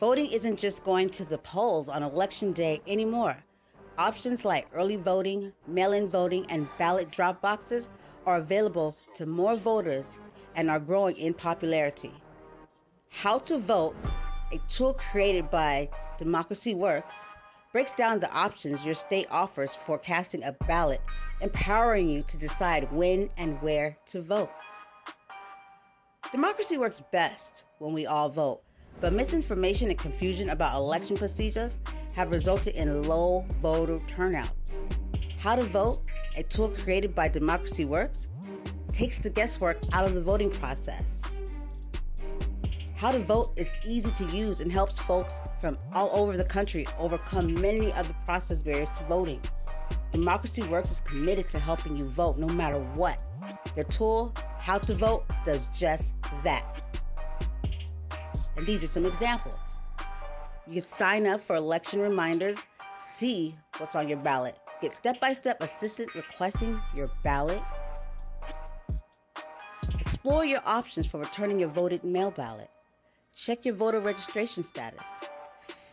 Voting isn't just going to the polls on election day anymore. Options like early voting, mail in voting, and ballot drop boxes are available to more voters and are growing in popularity. How to Vote, a tool created by Democracy Works, breaks down the options your state offers for casting a ballot, empowering you to decide when and where to vote. Democracy works best when we all vote, but misinformation and confusion about election procedures have resulted in low voter turnout. How to Vote, a tool created by Democracy Works, takes the guesswork out of the voting process. How to Vote is easy to use and helps folks from all over the country overcome many of the process barriers to voting. Democracy Works is committed to helping you vote no matter what. Their tool, How to Vote, does just that. And these are some examples. You can sign up for election reminders, see what's on your ballot, get step by step assistance requesting your ballot, explore your options for returning your voted mail ballot, check your voter registration status,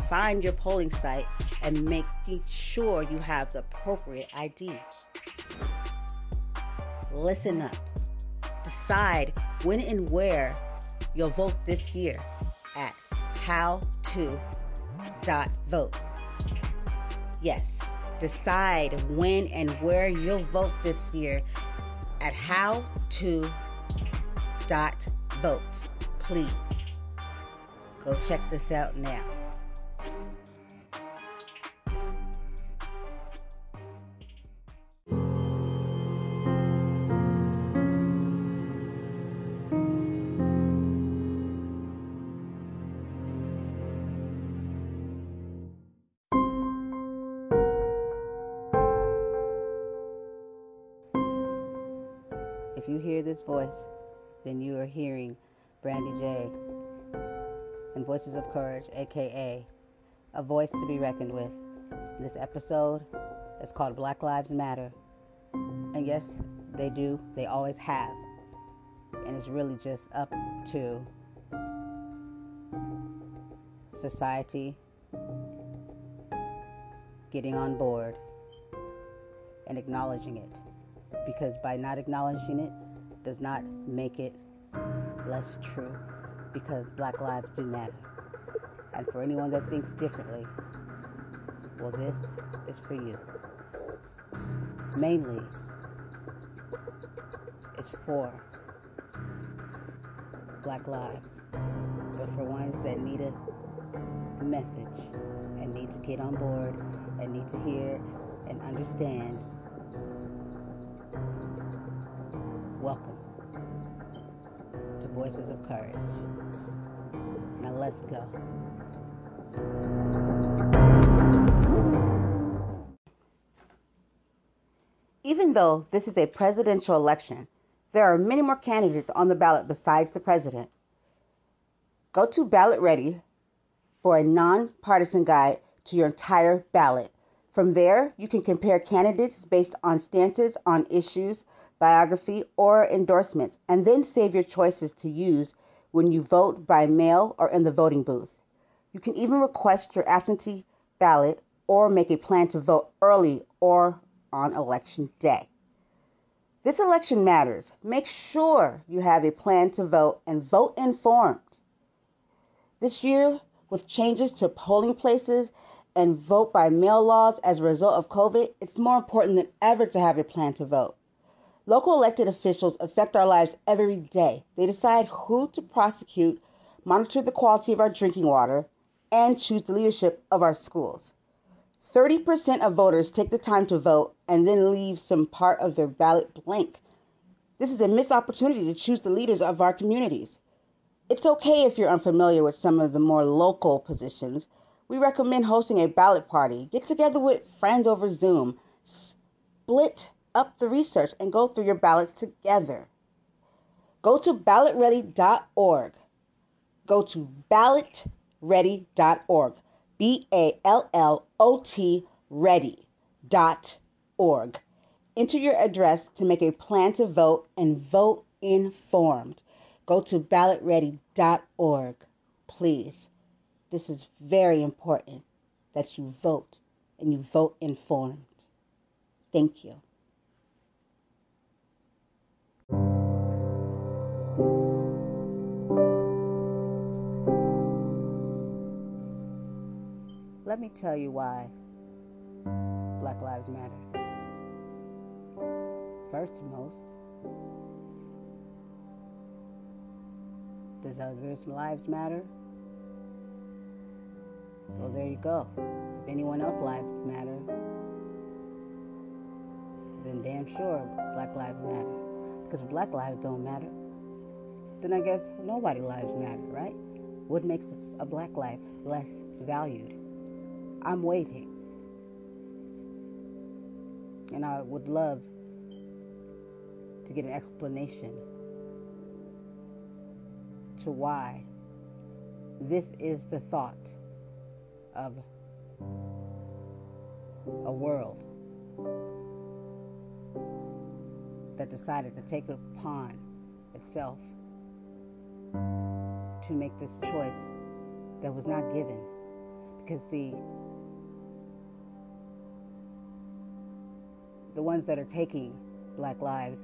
find your polling site, and making sure you have the appropriate ID. Listen up. Decide when and where you'll vote this year at howto.vote. Yes, decide when and where you'll vote this year at howto.vote. Please go check this out now. And Voices of Courage, aka a voice to be reckoned with. This episode is called Black Lives Matter. And yes, they do, they always have. And it's really just up to society getting on board and acknowledging it because by not acknowledging it does not make it less true because black lives do matter. And for anyone that thinks differently, well, this is for you. Mainly, it's for black lives, but for ones that need a message and need to get on board and need to hear and understand Welcome Voices of Courage. Now let's go. Even though this is a presidential election, there are many more candidates on the ballot besides the president. Go to Ballot Ready for a nonpartisan guide to your entire ballot. From there, you can compare candidates based on stances on issues, biography, or endorsements, and then save your choices to use when you vote by mail or in the voting booth. You can even request your absentee ballot or make a plan to vote early or on election day. This election matters. Make sure you have a plan to vote and vote informed. This year, with changes to polling places and vote by mail laws as a result of COVID, it's more important than ever to have a plan to vote. Local elected officials affect our lives every day. They decide who to prosecute, monitor the quality of our drinking water, and choose the leadership of our schools. 30% of voters take the time to vote and then leave some part of their ballot blank. This is a missed opportunity to choose the leaders of our communities. It's okay if you're unfamiliar with some of the more local positions. We recommend hosting a ballot party. Get together with friends over Zoom. Split up the research and go through your ballots together. Go to ballotready.org. Go to ballotready.org. B A L L O T ready.org. Enter your address to make a plan to vote and vote informed. Go to ballotready.org. Please This is very important that you vote and you vote informed. Thank you. Let me tell you why Black Lives Matter. First most, does others' lives matter? Well, there you go. If anyone else's life matters, then damn sure Black Lives matter. Because Black lives don't matter, then I guess nobody lives matter, right? What makes a black life less valued? I'm waiting. And I would love to get an explanation to why this is the thought of a world that decided to take it upon itself to make this choice that was not given. Because, see, the ones that are taking black lives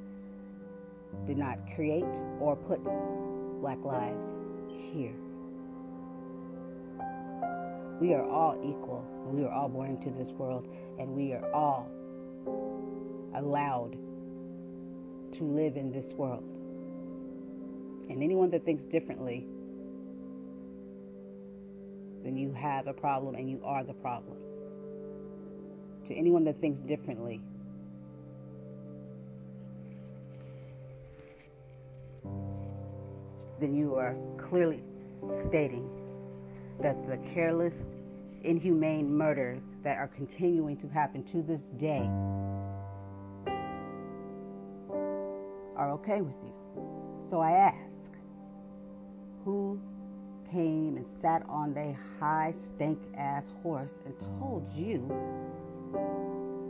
did not create or put black lives here. We are all equal. We are all born into this world, and we are all allowed to live in this world. And anyone that thinks differently, then you have a problem and you are the problem. To anyone that thinks differently, then you are clearly stating that the careless, inhumane murders that are continuing to happen to this day are okay with you. So I ask, who came and sat on their high stank ass horse and told you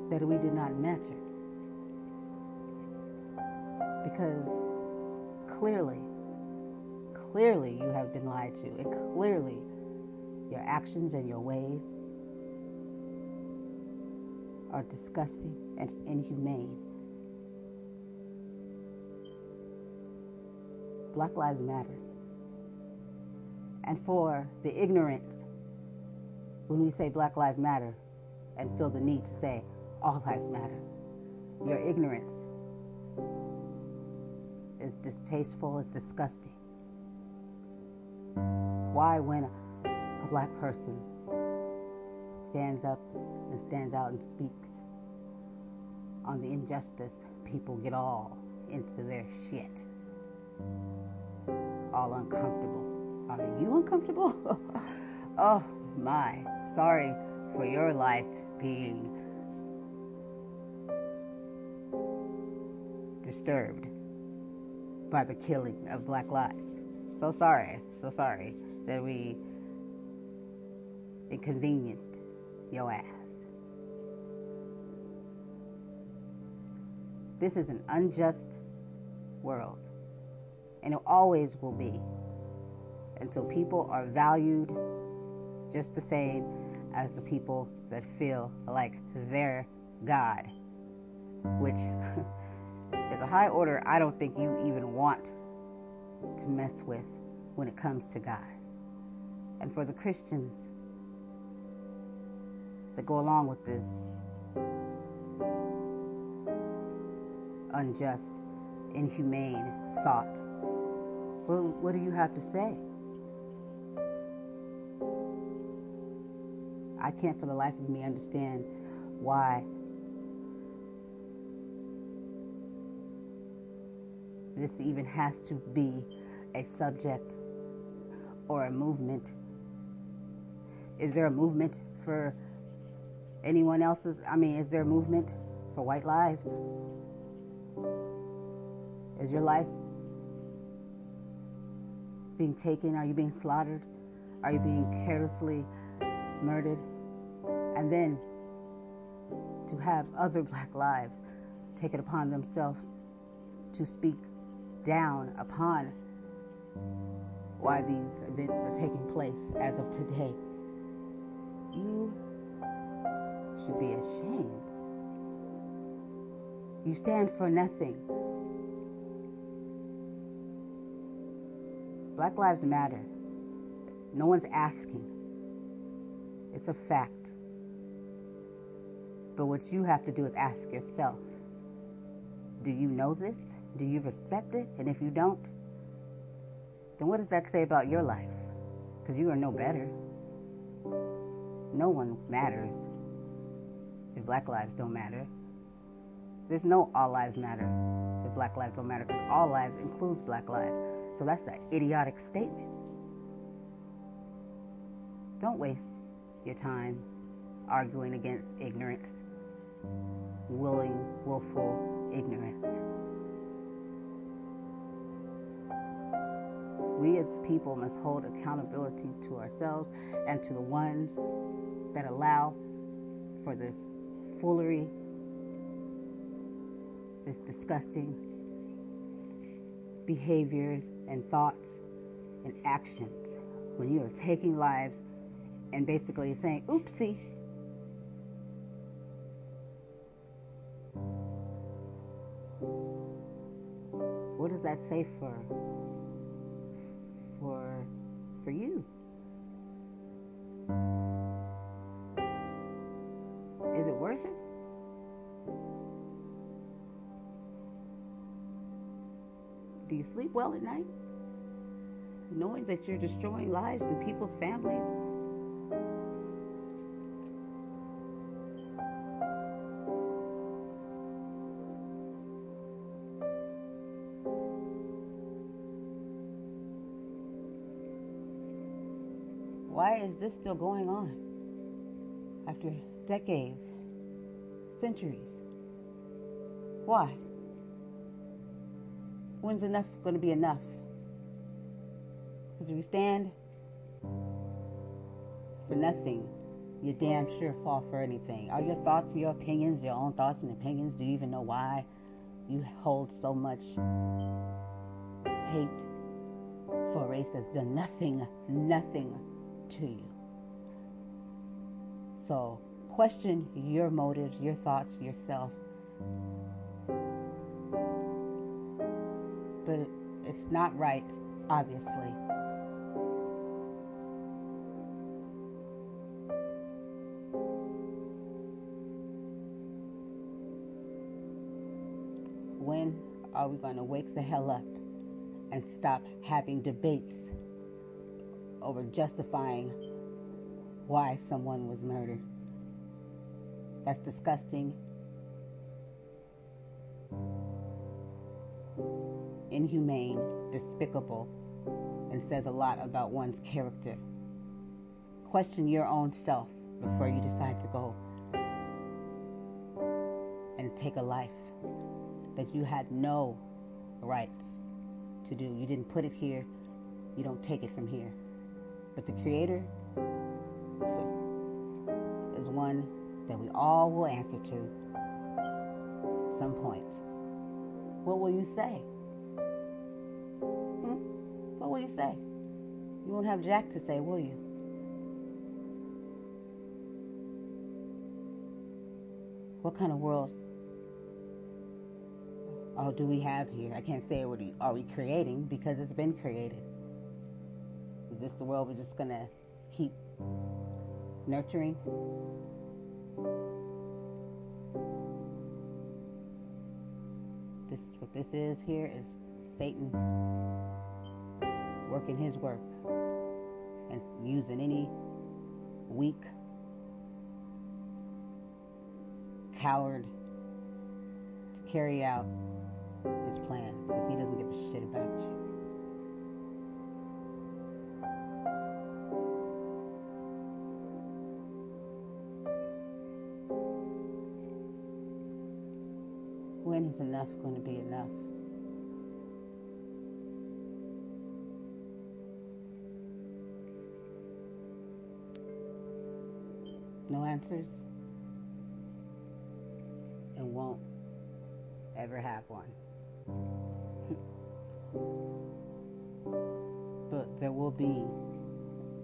that we did not matter? Because clearly, clearly you have been lied to, and clearly your actions and your ways are disgusting and inhumane. Black Lives Matter. And for the ignorance, when we say Black Lives Matter and feel the need to say all lives matter, your ignorance is distasteful, is disgusting. Why, when black person stands up and stands out and speaks on the injustice, people get all into their shit. All uncomfortable. Are you uncomfortable? oh my. Sorry for your life being disturbed by the killing of black lives. So sorry, so sorry that we inconvenienced your ass. This is an unjust world, and it always will be until people are valued just the same as the people that feel like they're God, which is a high order I don't think you even want to mess with when it comes to God. And for the Christians that go along with this unjust, inhumane thought, well, what do you have to say? I can't for the life of me understand why this even has to be a subject or a movement? Is there a movement for anyone else's? I mean, is there movement for white lives? Is your life being taken? Are you being slaughtered? Are you being carelessly murdered? And then to have other black lives take it upon themselves to speak down upon why these events are taking place as of today. You should be ashamed. You stand for nothing. Black Lives Matter. No one's asking. It's a fact. But what you have to do is ask yourself do you know this? Do you respect it? And if you don't, then what does that say about your life? Because you are no better. No one matters if black lives don't matter. There's no all lives matter if black lives don't matter because all lives includes black lives. So that's an idiotic statement. Don't waste your time arguing against ignorance, willing, willful ignorance. We as people must hold accountability to ourselves and to the ones that allow for this foolery, this disgusting behaviors and thoughts and actions when you are taking lives and basically saying, oopsie. What does that say for for for you? Sleep well at night? Knowing that you're destroying lives and people's families? Why is this still going on? After decades, centuries. Why? When's enough going to be enough? Because if you stand for nothing, you damn sure fall for anything. Are your thoughts and your opinions your own thoughts and opinions? Do you even know why you hold so much hate for a race that's done nothing, nothing to you? So question your motives, your thoughts, yourself. Not right, obviously. When are we going to wake the hell up and stop having debates over justifying why someone was murdered? That's disgusting, inhumane, despicable, and says a lot about one's character. Question your own self before you decide to go and take a life that you had no rights to do. You didn't put it here, you don't take it from here. But the Creator is one that we all will answer to at some point. What will you say? What will you say? You won't have Jack to say, will you? What kind of world oh, do we have here? I can't say what we are we creating because it's been created. Is this the world we're just gonna keep nurturing? This what this is here is Satan working his work and using any weak coward to carry out his plans because he doesn't give a shit about you. When is enough going to be enough? Answers? And won't ever have one. but there will be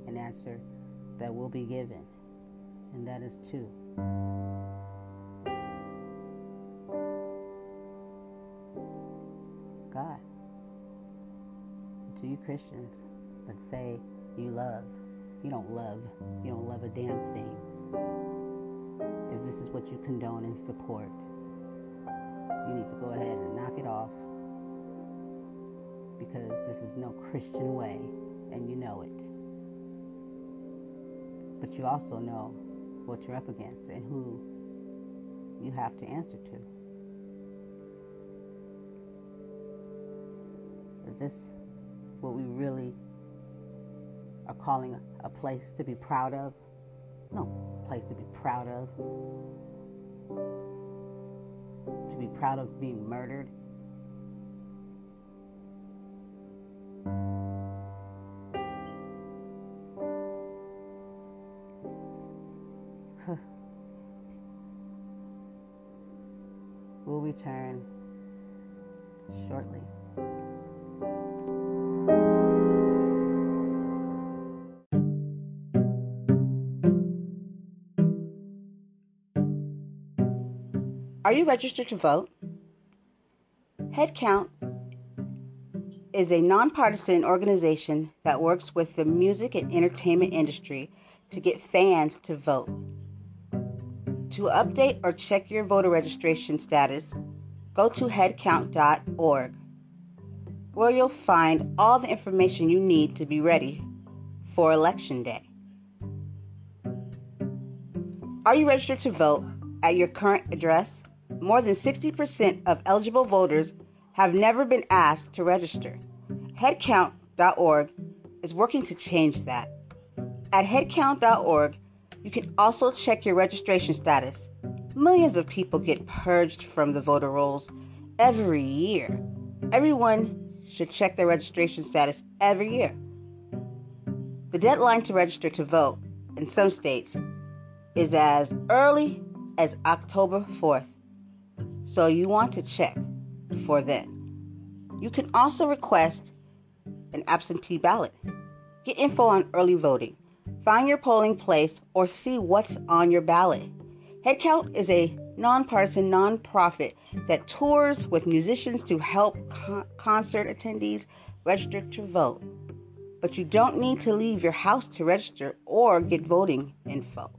an answer that will be given, and that is two. God. To you Christians that say you love, you don't love, you don't love a damn thing. If this is what you condone and support, you need to go ahead and knock it off because this is no Christian way and you know it. But you also know what you're up against and who you have to answer to. Is this what we really are calling a, place to be proud of? No place to be proud of. To be proud of being murdered. we'll return shortly. Are you registered to vote? Headcount is a nonpartisan organization that works with the music and entertainment industry to get fans to vote. To update or check your voter registration status, go to headcount.org, where you'll find all the information you need to be ready for Election Day. Are you registered to vote at your current address? More than 60% of eligible voters have never been asked to register. Headcount.org is working to change that. At headcount.org, you can also check your registration status. Millions of people get purged from the voter rolls every year. Everyone should check their registration status every year. The deadline to register to vote in some states is as early as October 4th. So you want to check for then. You can also request an absentee ballot. Get info on early voting. Find your polling place or see what's on your ballot. Headcount is a nonpartisan nonprofit that tours with musicians to help con- concert attendees register to vote. But you don't need to leave your house to register or get voting info.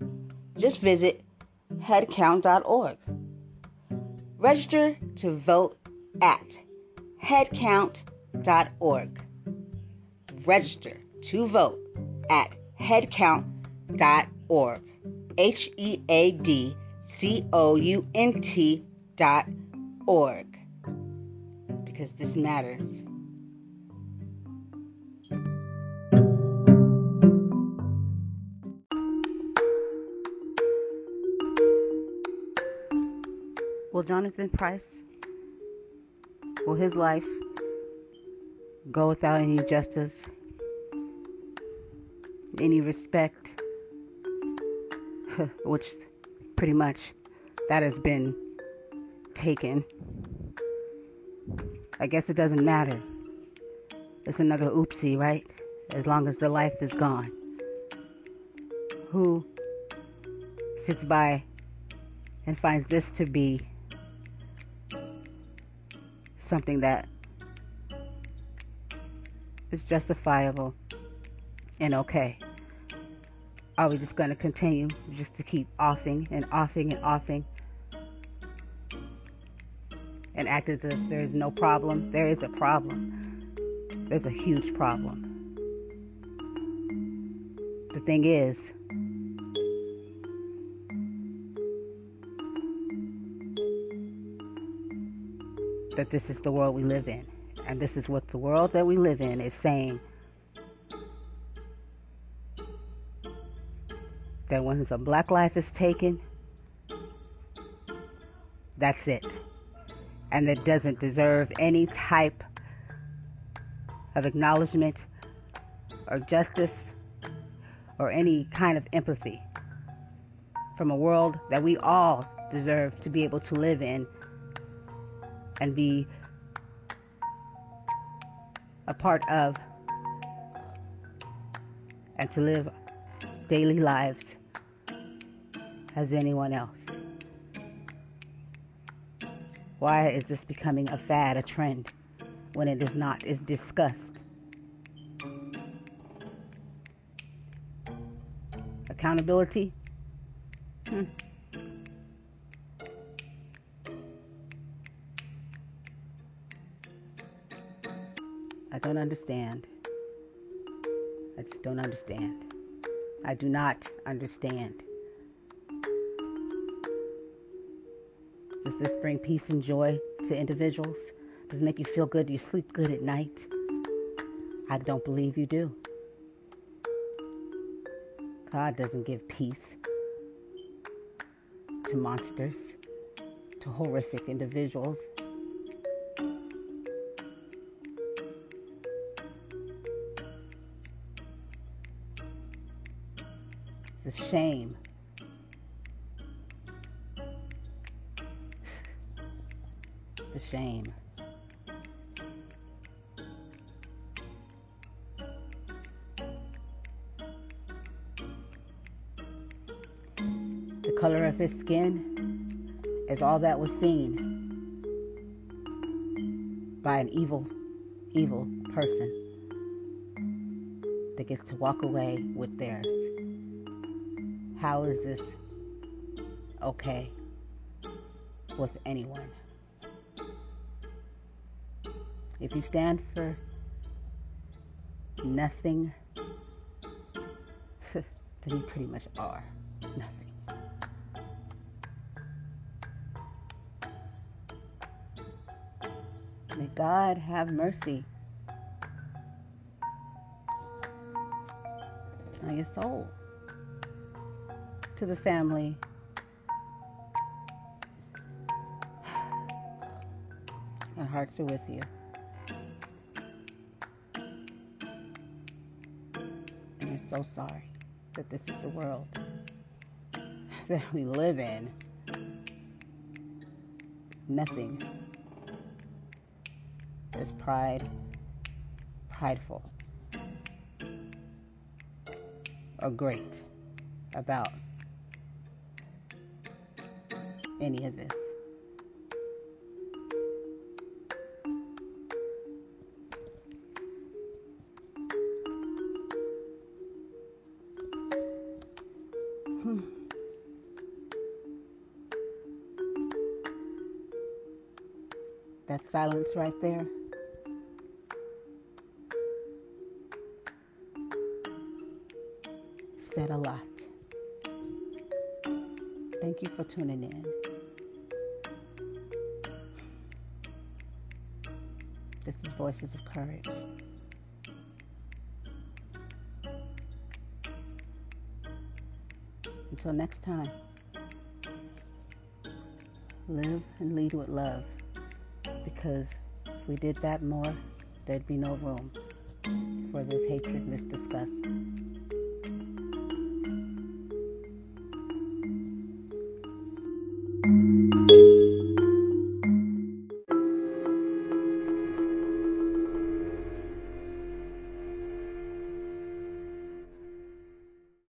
Just visit headcount.org. Register to vote at headcount.org. Register to vote at headcount.org. H E A D C O U N T dot org. Because this matters. Will Jonathan Price, will his life go without any justice, any respect, which pretty much that has been taken. I guess it doesn't matter. It's another oopsie, right? As long as the life is gone. Who sits by and finds this to be something that is justifiable and okay? Are we just going to continue just to keep offing and offing and offing and act as if there is no problem? There is a problem. There's a huge problem. The thing is, that this is the world we live in. And this is what the world that we live in is saying. That once a black life is taken, that's it. And that doesn't deserve any type of acknowledgement or justice or any kind of empathy from a world that we all deserve to be able to live in and be a part of and to live daily lives as anyone else. Why is this becoming a fad, a trend, when it is not? It's discussed. Accountability? Hmm. Understand. I just don't understand. I do not understand. Does this bring peace and joy to individuals? Does it make you feel good? Do you sleep good at night? I don't believe you do. God doesn't give peace to monsters, to horrific individuals. A shame. A shame. The color of his skin is all that was seen by an evil, evil person that gets to walk away with theirs. How is this okay with anyone? If you stand for nothing, then you pretty much are nothing. May God have mercy on your soul to the family. Our hearts are with you. We're so sorry that this is the world that we live in. Nothing is pride, prideful, or great about any of this. Hmm. That silence right there. Said a lot. Thank you for tuning in. This is Voices of Courage. Until next time, live and lead with love because if we did that more, there'd be no room for this hatred this disgust.